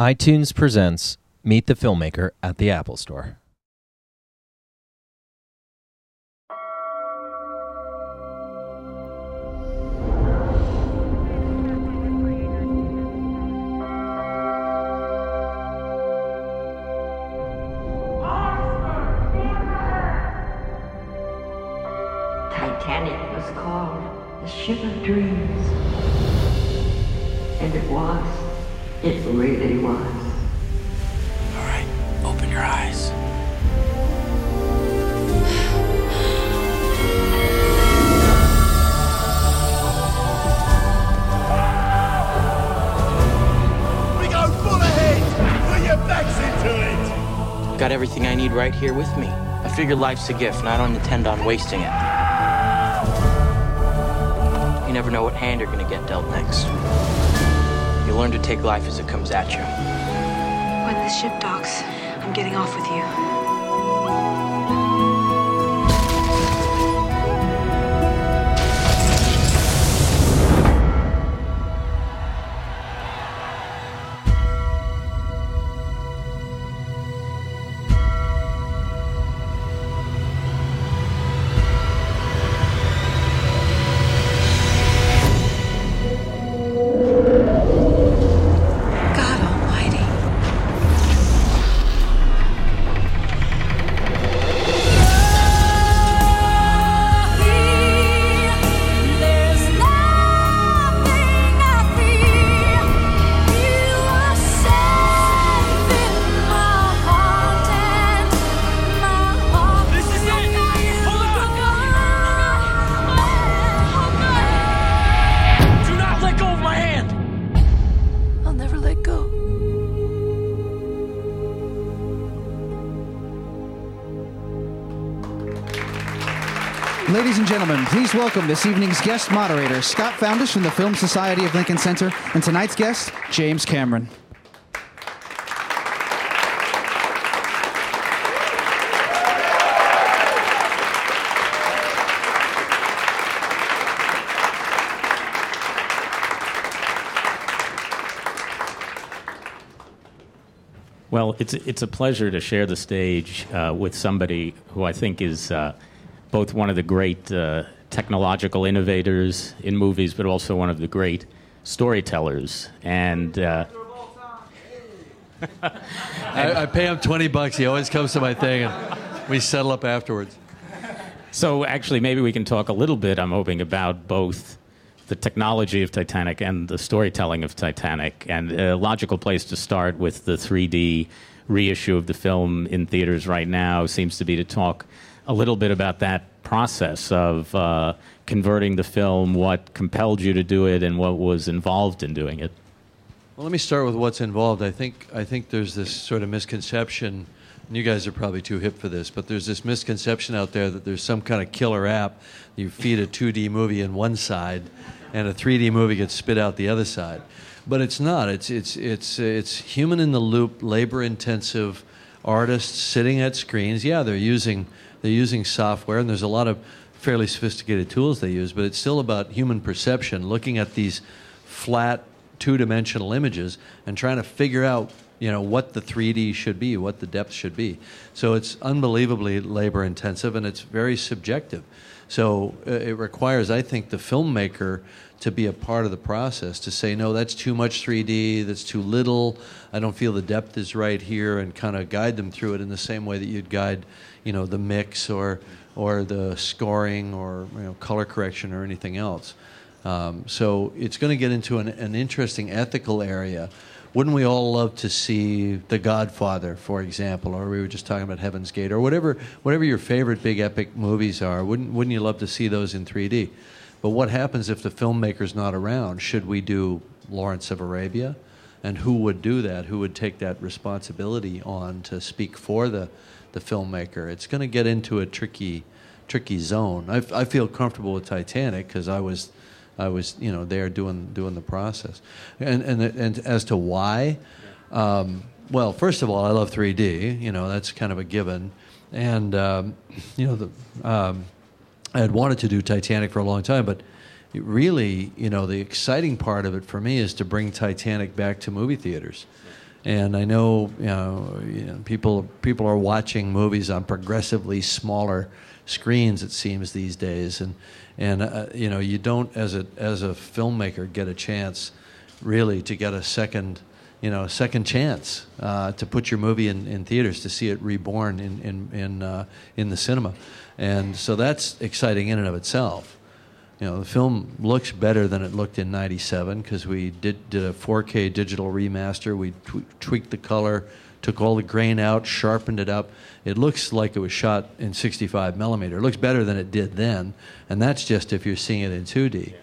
iTunes presents Meet the Filmmaker at the Apple Store. Titanic was called the ship of dreams. And it was. It really was. All right, open your eyes. We go full ahead! Put your backs into it! Got everything I need right here with me. I figure life's a gift, and I don't intend on wasting it. You never know what hand you're gonna get dealt next. You learn to take life as it comes at you. When this ship docks, I'm getting off with you. Ladies and gentlemen, please welcome this evening's guest moderator, Scott Foundas from the Film Society of Lincoln Center, and tonight's guest, James Cameron. Well, it's it's a pleasure to share the stage uh, with somebody who I think is uh, both one of the great uh, technological innovators in movies, but also one of the great storytellers. And uh, I, I pay him 20 bucks. He always comes to my thing, and we settle up afterwards. so, actually, maybe we can talk a little bit. I'm hoping about both the technology of Titanic and the storytelling of Titanic. And a logical place to start with the 3D reissue of the film in theaters right now seems to be to talk a little bit about that process of uh, converting the film, what compelled you to do it, and what was involved in doing it. Well, let me start with what's involved. I think I think there's this sort of misconception, and you guys are probably too hip for this, but there's this misconception out there that there's some kind of killer app. You feed a 2D movie in one side, and a 3D movie gets spit out the other side. But it's not. It's it's it's it's human in the loop, labor intensive artists sitting at screens. Yeah, they're using they're using software, and there's a lot of fairly sophisticated tools they use, but it's still about human perception, looking at these flat two-dimensional images and trying to figure out you know what the 3D should be, what the depth should be. So it's unbelievably labor intensive and it's very subjective. So uh, it requires, I think, the filmmaker to be a part of the process to say, no, that's too much 3D, that's too little. I don't feel the depth is right here, and kind of guide them through it in the same way that you'd guide, you know, the mix or or the scoring or you know color correction or anything else. Um, so it's going to get into an, an interesting ethical area. Wouldn't we all love to see The Godfather, for example, or we were just talking about Heaven's Gate, or whatever, whatever your favorite big epic movies are? Wouldn't, wouldn't you love to see those in 3D? But what happens if the filmmaker's not around? Should we do Lawrence of Arabia? And who would do that? Who would take that responsibility on to speak for the, the filmmaker? It's going to get into a tricky, tricky zone. I, I feel comfortable with Titanic because I was I was, you know, there doing doing the process. And and and as to why, um, well, first of all, I love 3D. You know, that's kind of a given. And um, you know, the um, I had wanted to do Titanic for a long time, but it really, you know, the exciting part of it for me is to bring Titanic back to movie theaters. And I know, you know, you know, people people are watching movies on progressively smaller screens. It seems these days, and and uh, you know, you don't as a as a filmmaker get a chance really to get a second you know, second chance uh, to put your movie in, in theaters to see it reborn in in in, uh, in the cinema, and so that's exciting in and of itself. You know, the film looks better than it looked in '97 because we did did a 4K digital remaster. We tw- tweaked the color, took all the grain out, sharpened it up. It looks like it was shot in 65 millimeter. It looks better than it did then, and that's just if you're seeing it in 2D.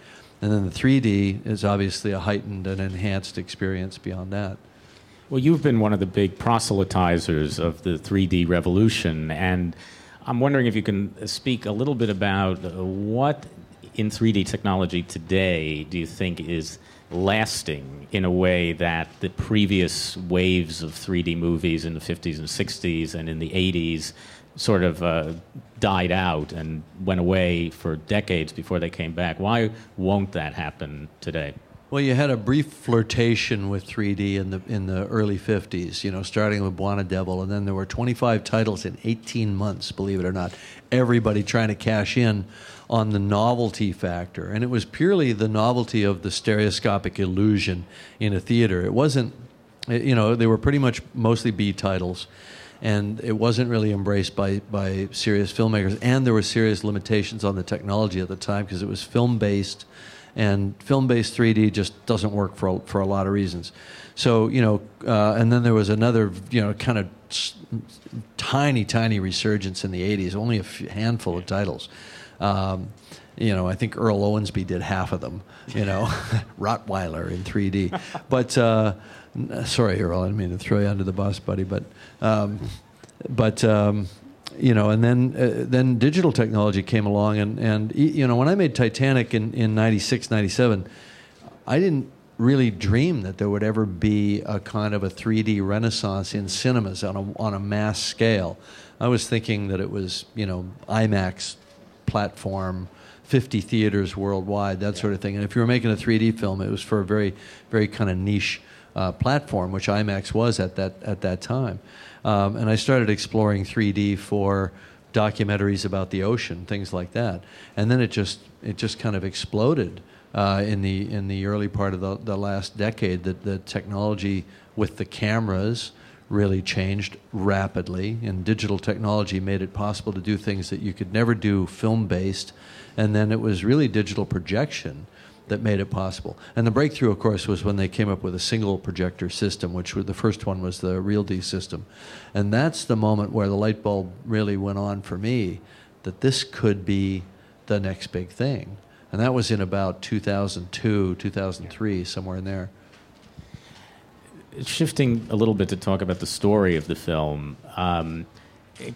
And then the 3D is obviously a heightened and enhanced experience beyond that. Well, you've been one of the big proselytizers of the 3D revolution, and I'm wondering if you can speak a little bit about what in 3D technology today do you think is lasting in a way that the previous waves of 3D movies in the 50s and 60s and in the 80s sort of uh, died out and went away for decades before they came back. Why won't that happen today? Well, you had a brief flirtation with 3D in the in the early 50s, you know, starting with Bwana Devil, and then there were 25 titles in 18 months, believe it or not. Everybody trying to cash in on the novelty factor, and it was purely the novelty of the stereoscopic illusion in a theater. It wasn't, you know, they were pretty much mostly B titles and it wasn't really embraced by, by serious filmmakers. And there were serious limitations on the technology at the time because it was film based, and film based 3D just doesn't work for for a lot of reasons. So you know, uh, and then there was another you know kind of tiny tiny resurgence in the 80s. Only a few, handful of titles. Um, you know, I think Earl Owensby did half of them. You know, Rottweiler in 3D, but. Uh, sorry, Earl, I didn't mean to throw you under the bus, buddy, but um, but um, you know, and then uh, then digital technology came along, and and you know, when I made Titanic in in '96, '97, I didn't really dream that there would ever be a kind of a 3D renaissance in cinemas on a on a mass scale. I was thinking that it was you know IMAX platform. 50 theaters worldwide, that sort of thing. And if you were making a 3D film, it was for a very, very kind of niche uh, platform, which IMAX was at that at that time. Um, and I started exploring 3D for documentaries about the ocean, things like that. And then it just it just kind of exploded uh, in the in the early part of the, the last decade. That the technology with the cameras really changed rapidly, and digital technology made it possible to do things that you could never do film based. And then it was really digital projection that made it possible. And the breakthrough, of course, was when they came up with a single projector system, which the first one was the RealD system. And that's the moment where the light bulb really went on for me that this could be the next big thing. And that was in about 2002, 2003, somewhere in there. Shifting a little bit to talk about the story of the film, um,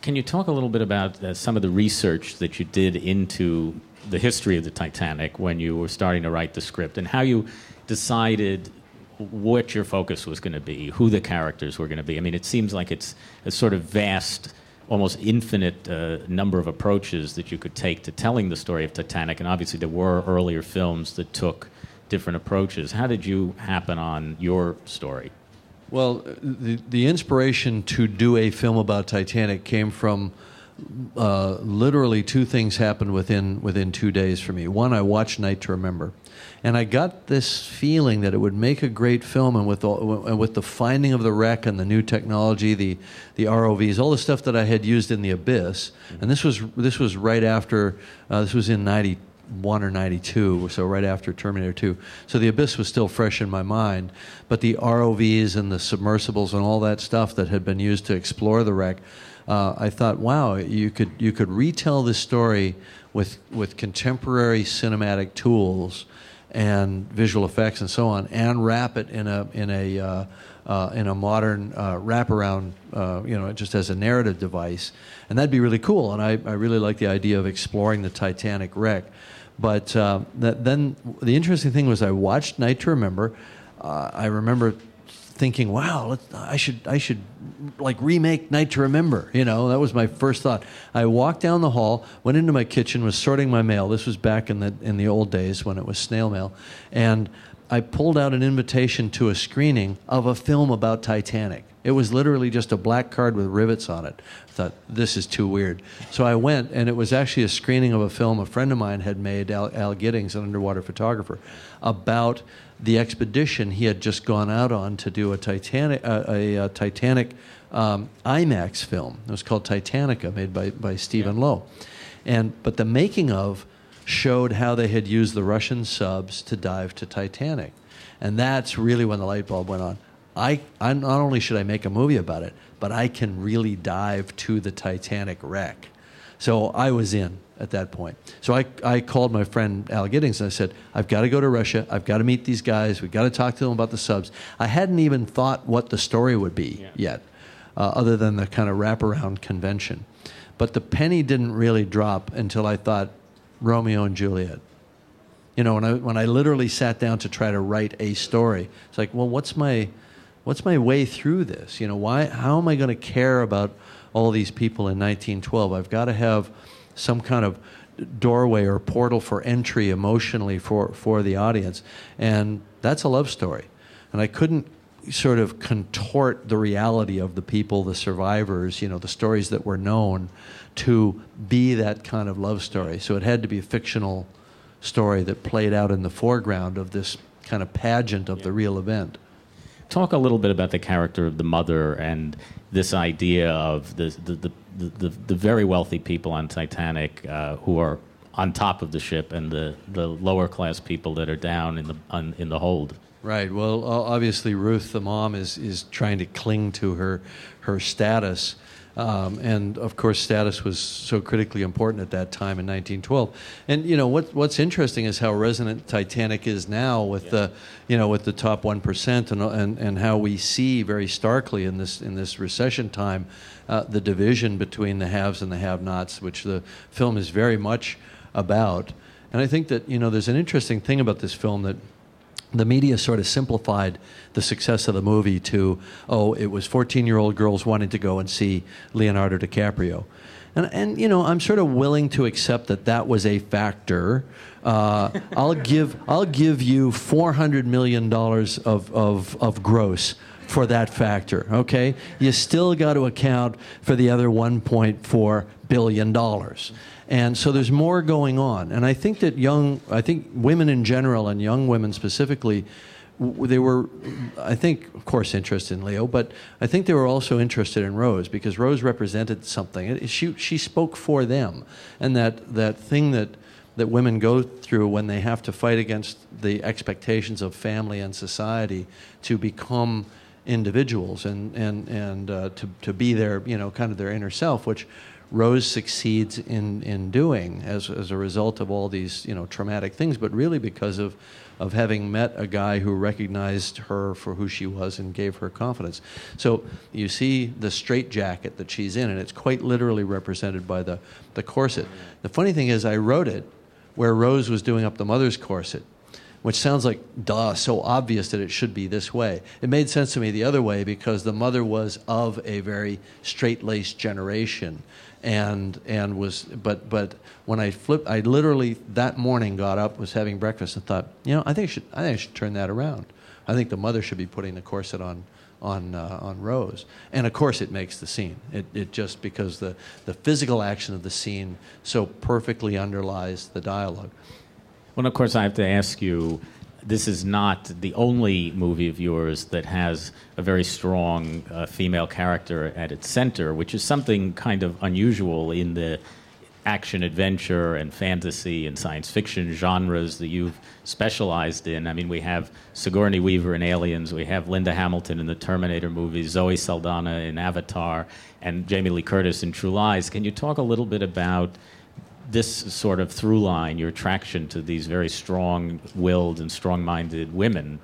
can you talk a little bit about uh, some of the research that you did into the history of the Titanic when you were starting to write the script and how you decided what your focus was going to be, who the characters were going to be. I mean, it seems like it's a sort of vast, almost infinite uh, number of approaches that you could take to telling the story of Titanic. And obviously, there were earlier films that took different approaches. How did you happen on your story? Well, the, the inspiration to do a film about Titanic came from uh, literally two things happened within within two days for me. One, I watched Night to Remember, and I got this feeling that it would make a great film, and with all, with the finding of the wreck and the new technology, the the ROVs, all the stuff that I had used in the Abyss, and this was this was right after uh, this was in ninety one or 92, so right after Terminator 2. So the Abyss was still fresh in my mind, but the ROVs and the submersibles and all that stuff that had been used to explore the wreck uh, I thought, wow, you could you could retell this story with with contemporary cinematic tools and visual effects and so on, and wrap it in a in a uh, uh, in a modern uh, wraparound, uh, you know, just as a narrative device, and that'd be really cool. And I, I really like the idea of exploring the Titanic wreck. But uh, that, then the interesting thing was I watched Night to Remember. I remember thinking, "Wow, I should I should like remake Night to Remember." You know, that was my first thought. I walked down the hall, went into my kitchen, was sorting my mail. This was back in the in the old days when it was snail mail, and I pulled out an invitation to a screening of a film about Titanic. It was literally just a black card with rivets on it. I thought, this is too weird. So I went, and it was actually a screening of a film a friend of mine had made, Al, Al Giddings, an underwater photographer, about the expedition he had just gone out on to do a Titanic, uh, a, a Titanic um, IMAX film. It was called Titanica, made by, by Stephen Low. And, but the making of showed how they had used the Russian subs to dive to Titanic. And that's really when the light bulb went on. I, I not only should I make a movie about it, but I can really dive to the Titanic wreck. So I was in at that point. So I, I called my friend Al Giddings and I said, I've got to go to Russia. I've got to meet these guys. We've got to talk to them about the subs. I hadn't even thought what the story would be Yeah. yet, uh, other than the kind of wraparound convention. But the penny didn't really drop until I thought Romeo and Juliet. You know, when I, when I literally sat down to try to write a story, it's like, well, what's my, what's my way through this? You know, why, how am I going to care about all these people in 1912? I've got to have some kind of doorway or portal for entry emotionally for, for the audience. And that's a love story. And I couldn't sort of contort the reality of the people, the survivors, you know, the stories that were known to be that kind of love story. So it had to be a fictional story that played out in the foreground of this kind of pageant of the real event. Talk a little bit about the character of the mother and this idea of the the, the, the, the, very wealthy people on Titanic uh, who are on top of the ship and the, the lower class people that are down in the on, in the hold. Right. Well, obviously Ruth, the mom, is is trying to cling to her her status, um, and of course, status was so critically important at that time in 1912. And you know what what's interesting is how resonant Titanic is now with the you know with the top one percent, and, and and how we see very starkly in this in this recession time uh, the division between the haves and the have-nots, which the film is very much about. And I think that you know there's an interesting thing about this film that the media sort of simplified the success of the movie to, oh, it was 14 year old girls wanting to go and see Leonardo DiCaprio. And, and, you know, I'm sort of willing to accept that that was a factor. Uh, I'll, give, I'll give you $400 million of, of, of gross for that factor, okay? You still got to account for the other $1.4 billion. And so there's more going on. And I think that young, I think women in general and young women specifically, they were, I think, of course, interested in Leo, but I think they were also interested in Rose because Rose represented something. She, she spoke for them. And that, that thing that, that women go through when they have to fight against the expectations of family and society to become individuals and, and, and uh, to, to be their, you know, kind of their inner self, which Rose succeeds in, in doing as, as a result of all these, you know, traumatic things, but really because of, of having met a guy who recognized her for who she was and gave her confidence. So you see the straitjacket that she's in, and it's quite literally represented by the, the corset. The funny thing is, I wrote it where Rose was doing up the mother's corset which sounds like duh, so obvious that it should be this way. It made sense to me the other way because the mother was of a very straight-laced generation, and and was but but when I flipped, I literally that morning got up, was having breakfast, and thought, you know, I think I should I think I should turn that around. I think the mother should be putting the corset on. On, uh, on Rose, and of course it makes the scene. It, it just because the, the physical action of the scene so perfectly underlies the dialogue. Well, of course, I have to ask you. This is not the only movie of yours that has a very strong uh, female character at its center, which is something kind of unusual in the action adventure and fantasy and science fiction genres that you've specialized in. I mean, we have Sigourney Weaver in Aliens, we have Linda Hamilton in the Terminator movies, Zoe Saldana in Avatar, and Jamie Lee Curtis in True Lies. Can you talk a little bit about this sort of through line, your attraction to these very strong willed and strong minded women?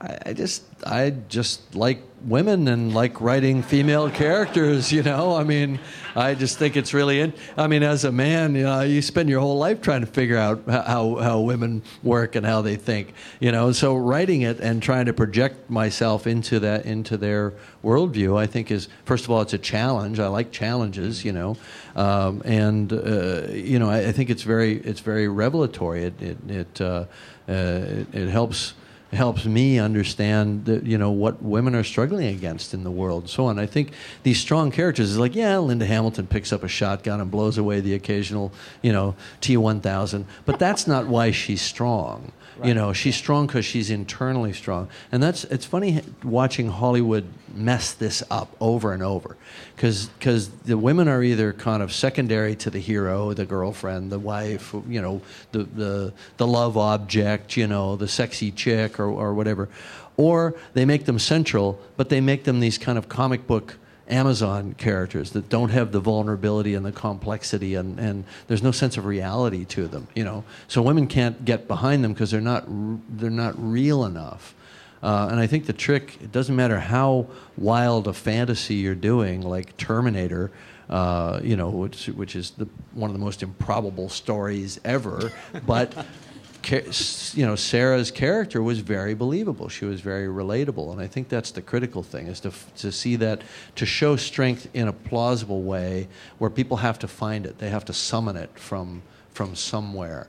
I, I just I just like women and like writing female characters. You know, I mean, I just think it's really. In, I mean, as a man, you know, you spend your whole life trying to figure out how how women work and how they think. You know, so writing it and trying to project myself into that into their worldview, I think is first of all it's a challenge. I like challenges. You know, um, and uh, you know I, I, think it's very it's very revelatory. It it it, uh, uh, it, it helps helps me understand you know what women are struggling against in the world and so on. I think these strong characters is like yeah linda hamilton picks up a shotgun and blows away the occasional you know t1000 but that's not why she's strong Right. You know, she's strong because she's internally strong, and that's it's funny watching Hollywood mess this up over and over, because because the women are either kind of secondary to the hero, the girlfriend, the wife, you know, the the the love object, you know, the sexy chick or or whatever, or they make them central, but they make them these kind of comic book Amazon characters that don't have the vulnerability and the complexity, and, and there's no sense of reality to them. You know, so women can't get behind them because they're not they're not real enough. Uh, and I think the trick it doesn't matter how wild a fantasy you're doing, like Terminator. Uh, you know, which, which is the, one of the most improbable stories ever, but you know, Sarah's character was very believable. She was very relatable, and I think that's the critical thing: is to to see that to show strength in a plausible way, where people have to find it, they have to summon it from from somewhere,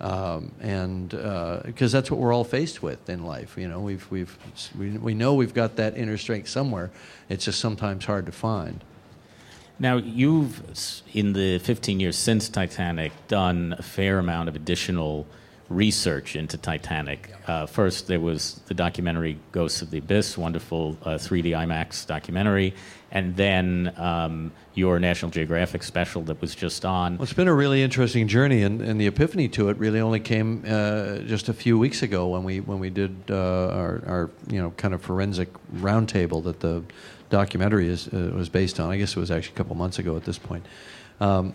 um, and because uh, that's what we're all faced with in life. You know, we've we've we, we know we've got that inner strength somewhere. It's just sometimes hard to find. Now, you've, in the 15 years since Titanic, done a fair amount of additional research into Titanic. Uh, first, there was the documentary Ghosts of the Abyss, wonderful uh, 3D IMAX documentary, and then um, your National Geographic special that was just on. Well, it's been a really interesting journey, and, and the epiphany to it really only came uh, just a few weeks ago when we when we did uh, our, our you know kind of forensic roundtable that the documentary is uh, was based on. I guess it was actually a couple months ago at this point. Um,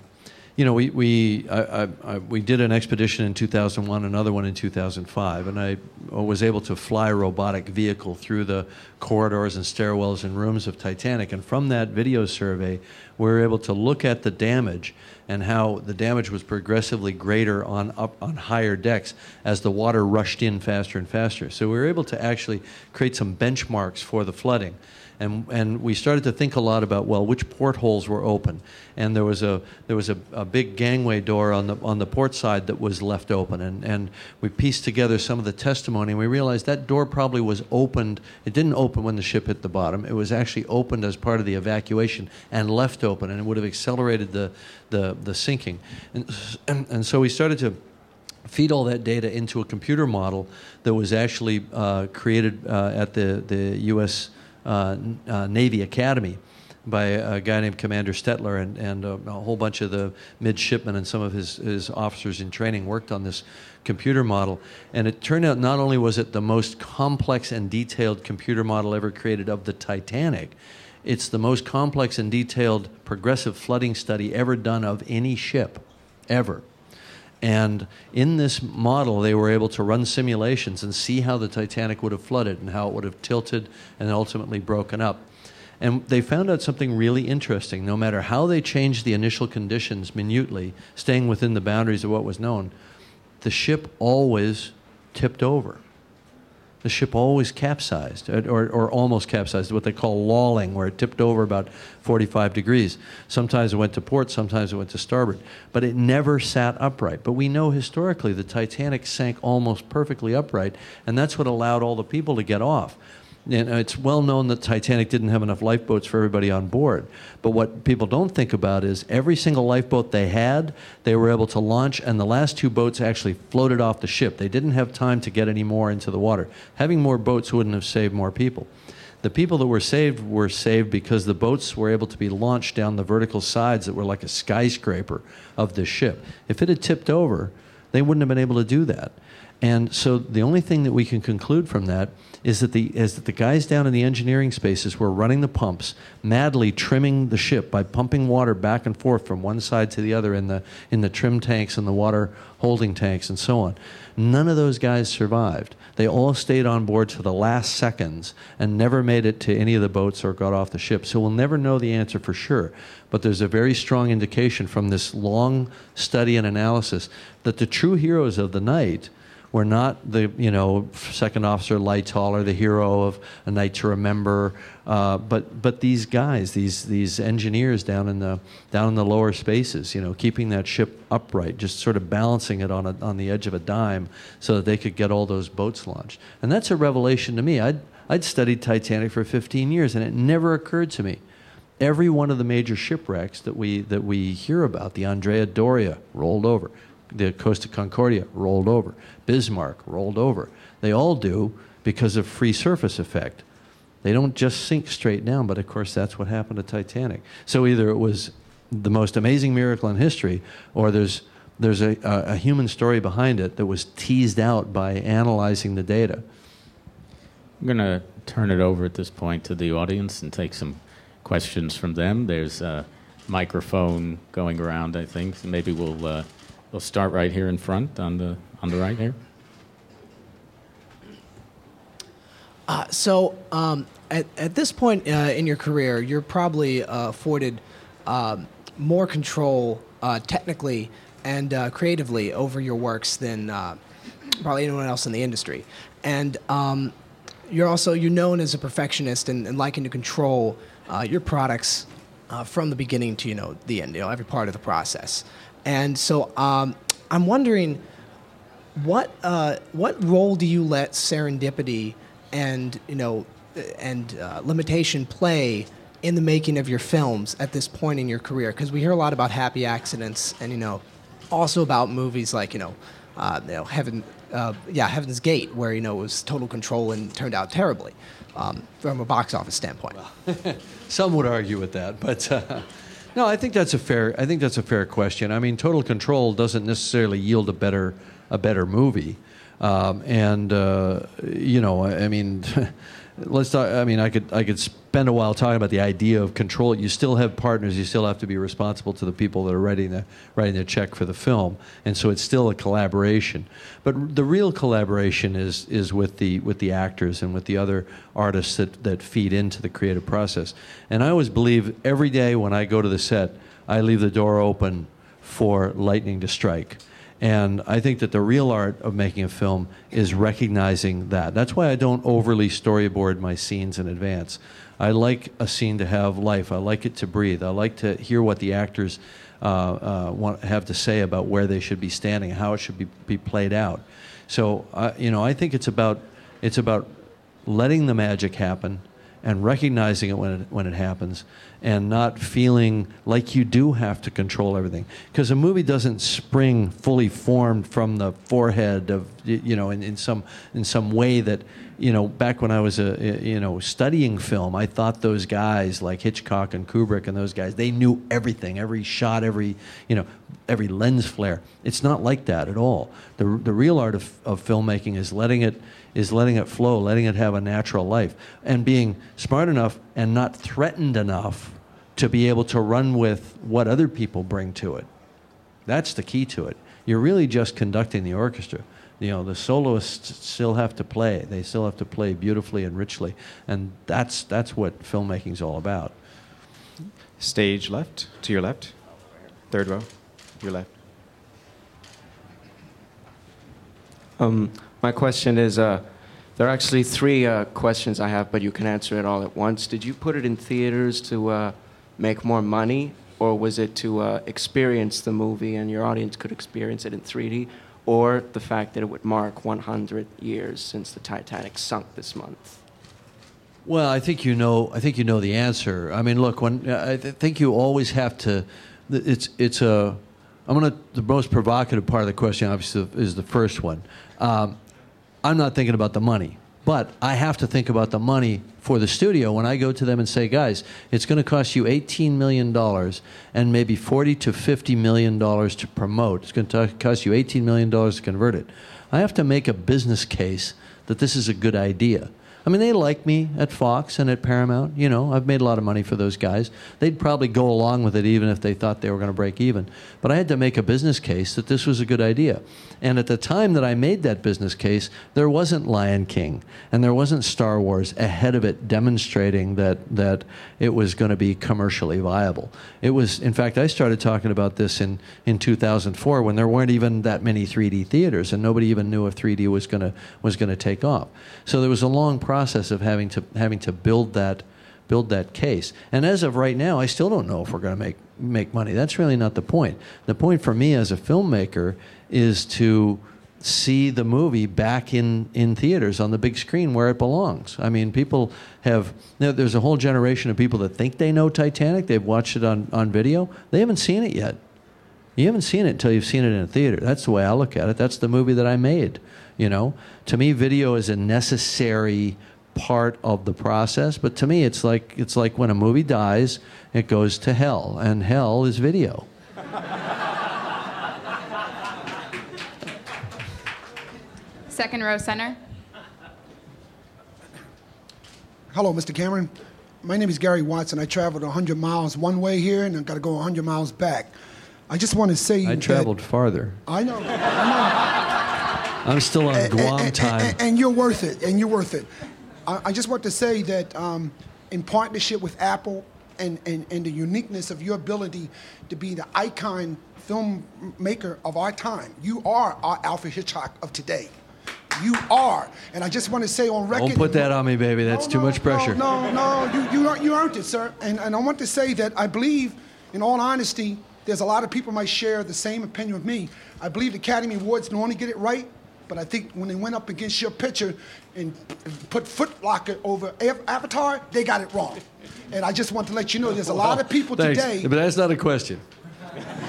you know, we we I, I, I, we did an expedition in 2001, another one in 2005, and I was able to fly a robotic vehicle through the corridors and stairwells and rooms of Titanic. And from that video survey, we were able to look at the damage and how the damage was progressively greater on up on higher decks as the water rushed in faster and faster. So we were able to actually create some benchmarks for the flooding and and we started to think a lot about well which portholes were open. And there was a there was a, a big gangway door on the on the port side that was left open. And and we pieced together some of the testimony and we realized that door probably was opened it didn't open when the ship hit the bottom. It was actually opened as part of the evacuation and left open and it would have accelerated the the, the sinking. And, and so we started to feed all that data into a computer model that was actually uh, created uh, at the, the U.S. Uh, uh, Navy Academy by a guy named Commander Stetler, and, and a, a, whole bunch of the midshipmen and some of his, his officers in training worked on this computer model. And it turned out not only was it the most complex and detailed computer model ever created of the Titanic, it's the most complex and detailed progressive flooding study ever done of any ship, ever. And in this model, they were able to run simulations and see how the Titanic would have flooded and how it would have tilted and ultimately broken up. And they found out something really interesting. No matter how they changed the initial conditions minutely, staying within the boundaries of what was known, the ship always tipped over the ship always capsized, or, or almost capsized, what they call lolling, where it tipped over about 45 degrees. Sometimes it went to port, sometimes it went to starboard, but it never sat upright. But we know historically the Titanic sank almost perfectly upright, and that's what allowed all the people to get off. And uh, it's well known that Titanic didn't have enough lifeboats for everybody on board. But what people don't think about is every single lifeboat they had, they were able to launch, and the last two boats actually floated off the ship. They didn't have time to get any more into the water. Having more boats wouldn't have saved more people. The people that were saved were saved because the boats were able to be launched down the vertical sides that were like a skyscraper of the ship. If it had tipped over, they wouldn't have been able to do that. And so the only thing that we can conclude from that is that the is that the guys down in the engineering spaces were running the pumps, madly trimming the ship by pumping water back and forth from one side to the other in the in the trim tanks and the water holding tanks and so on. None of those guys survived. They all stayed on board to the last seconds and never made it to any of the boats or got off the ship. So we'll never know the answer for sure. But there's a very strong indication from this long study and analysis that the true heroes of the night were not the you know second officer Lightoller or the hero of A Night to Remember, uh, but but these guys, these these engineers down in the down in the lower spaces, you know, keeping that ship upright, just sort of balancing it on a, on the edge of a dime, so that they could get all those boats launched. And that's a revelation to me. I'd I'd studied Titanic for 15 years, and it never occurred to me. Every one of the major shipwrecks that we that we hear about, the Andrea Doria rolled over, the Costa Concordia rolled over, Bismarck rolled over. They all do because of free surface effect. They don't just sink straight down, but of course that's what happened to Titanic. So either it was the most amazing miracle in history, or there's there's a, a, a human story behind it that was teased out by analyzing the data. I'm going to turn it over at this point to the audience and take some questions from them. There's a microphone going around, I think. So maybe we'll uh, we'll start right here in front on the on the right here. Uh, so, um, at, at this point uh, in your career, you're probably uh, afforded um, more control uh, technically and uh, creatively over your works than uh, probably anyone else in the industry. And um, you're also you're known as a perfectionist and, and liking to control your products from the beginning to you know the end, you know every part of the process. And so, um, I'm wondering what what role do you let serendipity and you know and uh, limitation play in the making of your films at this point in your career? Because we hear a lot about happy accidents, and you know, also about movies like you know, uh, you know, Heaven, uh, yeah, Heaven's Gate, where you know it was total control and turned out terribly um, from a box office standpoint. Some would argue with that, but. No, I think that's a fair. I think that's a fair question. I mean, total control doesn't necessarily yield a better a better movie. Um, and uh, you know, I, I mean, let's talk. I mean, I could I could spend a while talking about the idea of control. You still have partners. You still have to be responsible to the people that are writing the writing the check for the film, and so it's still a collaboration. But the real collaboration is is with the with the actors and with the other artists that that feed into the creative process. And I always believe every day when I go to the set, I leave the door open for lightning to strike. And I think that the real art of making a film is recognizing that. That's why I don't overly storyboard my scenes in advance. I like a scene to have life. I like it to breathe. I like to hear what the actors uh, uh, want, have to say about where they should be standing, how it should be, be played out. So, uh, you know, I think it's about it's about letting the magic happen and recognizing it when it, when it happens and not feeling like you do have to control everything. Because a movie doesn't spring fully formed from the forehead of you know in, in some in some way that you know back when I was a you know studying film I thought those guys like Hitchcock and Kubrick and those guys they knew everything every shot every you know every lens flare. It's not like that at all. The the real art of, of filmmaking is letting it is letting it flow, letting it have a natural life, and being smart enough and not threatened enough to be able to run with what other people bring to it. That's the key to it. You're really just conducting the orchestra. You know, the soloists still have to play. They still have to play beautifully and richly, and that's that's what filmmaking's all about. Stage left, to your left, third row, your left. Um, my question is uh, there are actually three uh, questions I have, but you can answer it all at once. Did you put it in theaters to uh, make more money, or was it to uh, experience the movie and your audience could experience it in 3D, or the fact that it would mark 100 years since the Titanic sunk this month? Well, I think you know. I think you know the answer. I mean, look, when I th- think you always have to. It's it's a. I'm gonna. The most provocative part of the question, obviously, is the first one. Um, I'm not thinking about the money. But I have to think about the money for the studio when I go to them and say, guys, it's going to cost you $18 million and maybe 40 to $50 million to promote. It's going to cost you $18 million to convert it. I have to make a business case that this is a good idea. I mean, they like me at Fox and at Paramount. You know, I've made a lot of money for those guys. They'd probably go along with it even if they thought they were going to break even. But I had to make a business case that this was a good idea. And at the time that I made that business case, there wasn't Lion King and there wasn't Star Wars ahead of it demonstrating that, that it was going to be commercially viable. It was, in fact, I started talking about this in, in 2004 when there weren't even that many 3D theaters and nobody even knew if 3D was going to was going to take off. So there was a long process of having to having to build that build that case. And as of right now, I still don't know if we're going to make make money. That's really not the point. The point for me as a filmmaker is to see the movie back in, in theaters on the big screen where it belongs. I mean, people have, you know, there's a whole generation of people that think they know Titanic. They've watched it on, on video. They haven't seen it yet. You haven't seen it until you've seen it in a theater. That's the way I look at it. That's the movie that I made. You know, to me, video is a necessary part of the process. But to me, it's like it's like when a movie dies, it goes to hell, and hell is video. Second row center. Hello, Mr. Cameron. My name is Gary Watson. I traveled 100 miles one way here, and I've got to go 100 miles back. I just want to say I that- traveled farther. I know. I I'm still on know. Guam and, time. And, and you're worth it. And you're worth it. I, I just want to say that um, in partnership with Apple and, and, and the uniqueness of your ability to be the icon filmmaker of our time, you are our Alfred Hitchcock of today. You are. And I just want to say on record. Don't put that on me, baby. That's too much pressure. No, no, you, you, ear- you earned it, sir. And, and I want to say that I believe, in all honesty, there's a lot of people might share the same opinion with me. I believe the Academy Awards normally get it right, but I think when they went up against your picture and put Hurt Locker over Avatar, they got it wrong. And I just want to let you know there's a lot of people Thanks. today. But that's not a question.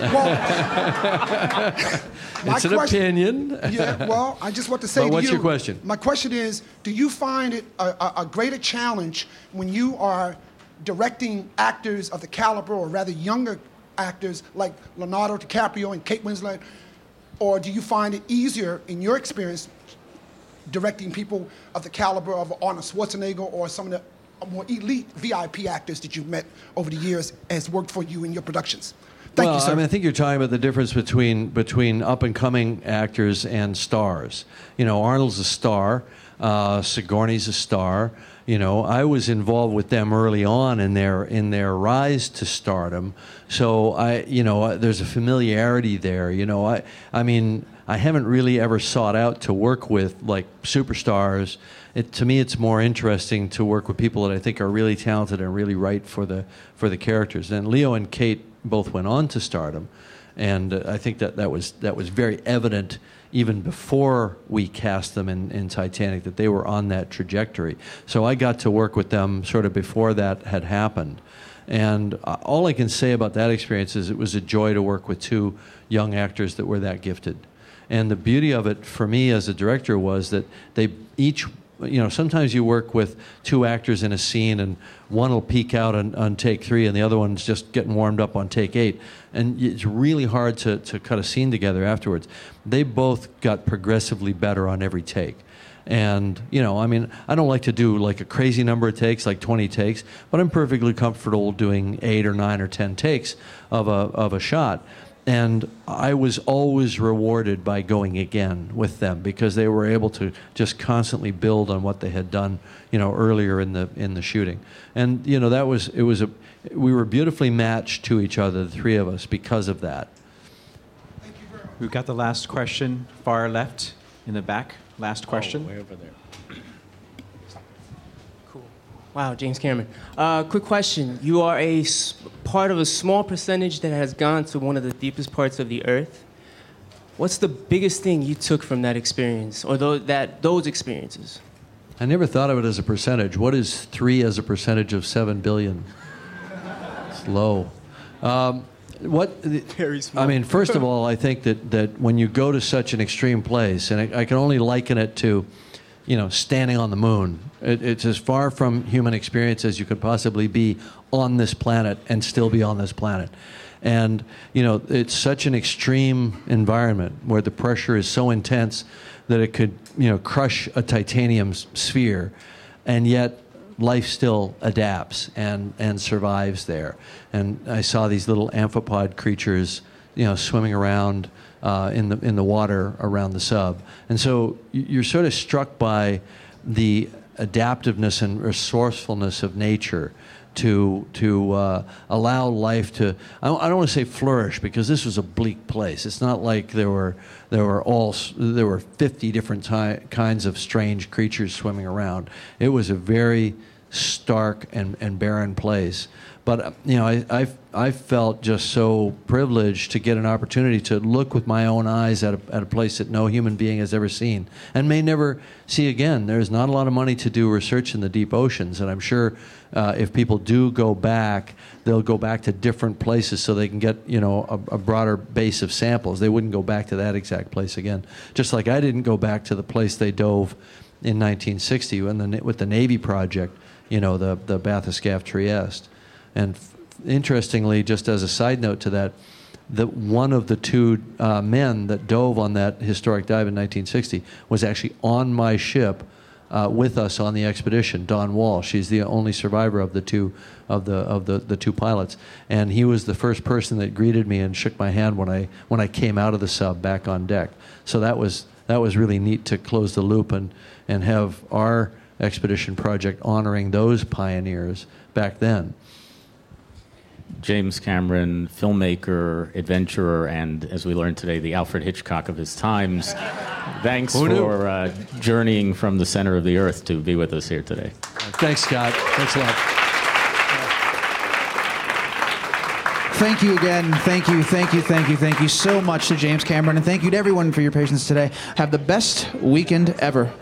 My it's an question- opinion. yeah, well, I just want to say But to what's you, your question? My question is, do you find it a, a, a greater challenge when you are directing actors of the caliber, or rather younger actors like Leonardo DiCaprio and Kate Winslet, or do you find it easier, in your experience, directing people of the caliber of Arnold Schwarzenegger or some of the more elite VIP actors that you've met over the years has worked for you in your productions? Thank well, you, sir. I mean, I think you're talking about the difference between between up and coming actors and stars. You know, Arnold's a star, uh, Sigourney's a star. You know, I was involved with them early on in their in their rise to stardom. So I, you know, there's a familiarity there. You know, I, I mean, I haven't really ever sought out to work with like superstars. It, to me, it's more interesting to work with people that I think are really talented and really right for the for the characters. And Leo and Kate both went on to stardom, and uh, I think that that was that was very evident even before we cast them in, in Titanic that they were on that trajectory. So I got to work with them sort of before that had happened. And uh, all I can say about that experience is it was a joy to work with two young actors that were that gifted. And the beauty of it for me as a director was that they each, you know, sometimes you work with two actors in a scene and one will peak out on, on take three and the other one's just getting warmed up on take eight. And it's really hard to, to cut a scene together afterwards. They both got progressively better on every take. And, you know, I mean, I don't like to do like a crazy number of takes, like 20 takes, but I'm perfectly comfortable doing eight or nine or 10 takes of a, of a shot. And I was always rewarded by going again with them because they were able to just constantly build on what they had done, you know, earlier in the in the shooting. And you know, that was it was a we were beautifully matched to each other, the three of us, because of that. We've got the last question, far left in the back. Last oh, question. Oh, way over there. Wow, James Cameron. Uh, quick question. You are a s- part of a small percentage that has gone to one of the deepest parts of the earth. What's the biggest thing you took from that experience or those, that, those experiences? I never thought of it as a percentage. What is three as a percentage of seven billion? It's low. Um, what? Very small. I mean, first of all, I think that, that when you go to such an extreme place, and I, I can only liken it to, you know, standing on the moon. It, it's as far from human experience as you could possibly be on this planet and still be on this planet. And, you know, it's such an extreme environment where the pressure is so intense that it could, you know, crush a titanium sphere, and yet life still adapts and, and survives there. And I saw these little amphipod creatures, you know, swimming around uh, in the in the water around the sub. And so you're sort of struck by the adaptiveness and resourcefulness of nature to to uh, allow life to I don't, I don't want to say flourish because this was a bleak place. It's not like there were there were all there were 50 different ti kinds of strange creatures swimming around. It was a very stark and, and barren place. But uh, you know, I, I I felt just so privileged to get an opportunity to look with my own eyes at a, at a place that no human being has ever seen and may never see again. There's not a lot of money to do research in the deep oceans, and I'm sure uh, if people do go back, they'll go back to different places so they can get you know a, a broader base of samples. They wouldn't go back to that exact place again. Just like I didn't go back to the place they dove in 1960 when the, with the Navy project, you know, the, the Bathyscaphe Trieste. And interestingly, just as a side note to that, that one of the two uh, men that dove on that historic dive in 1960 was actually on my ship uh, with us on the expedition. Don Walsh, he's the only survivor of the two of the of the, the two pilots, and he was the first person that greeted me and shook my hand when I when I came out of the sub back on deck. So that was that was really neat to close the loop and and have our expedition project honoring those pioneers back then. James Cameron, filmmaker, adventurer, and as we learned today, the Alfred Hitchcock of his times. Thanks for uh, journeying from the center of the earth to be with us here today. Thanks, Scott. Thanks a lot. Thank you again. Thank you, thank you, thank you, thank you so much to James Cameron, and thank you to everyone for your patience today. Have the best weekend ever.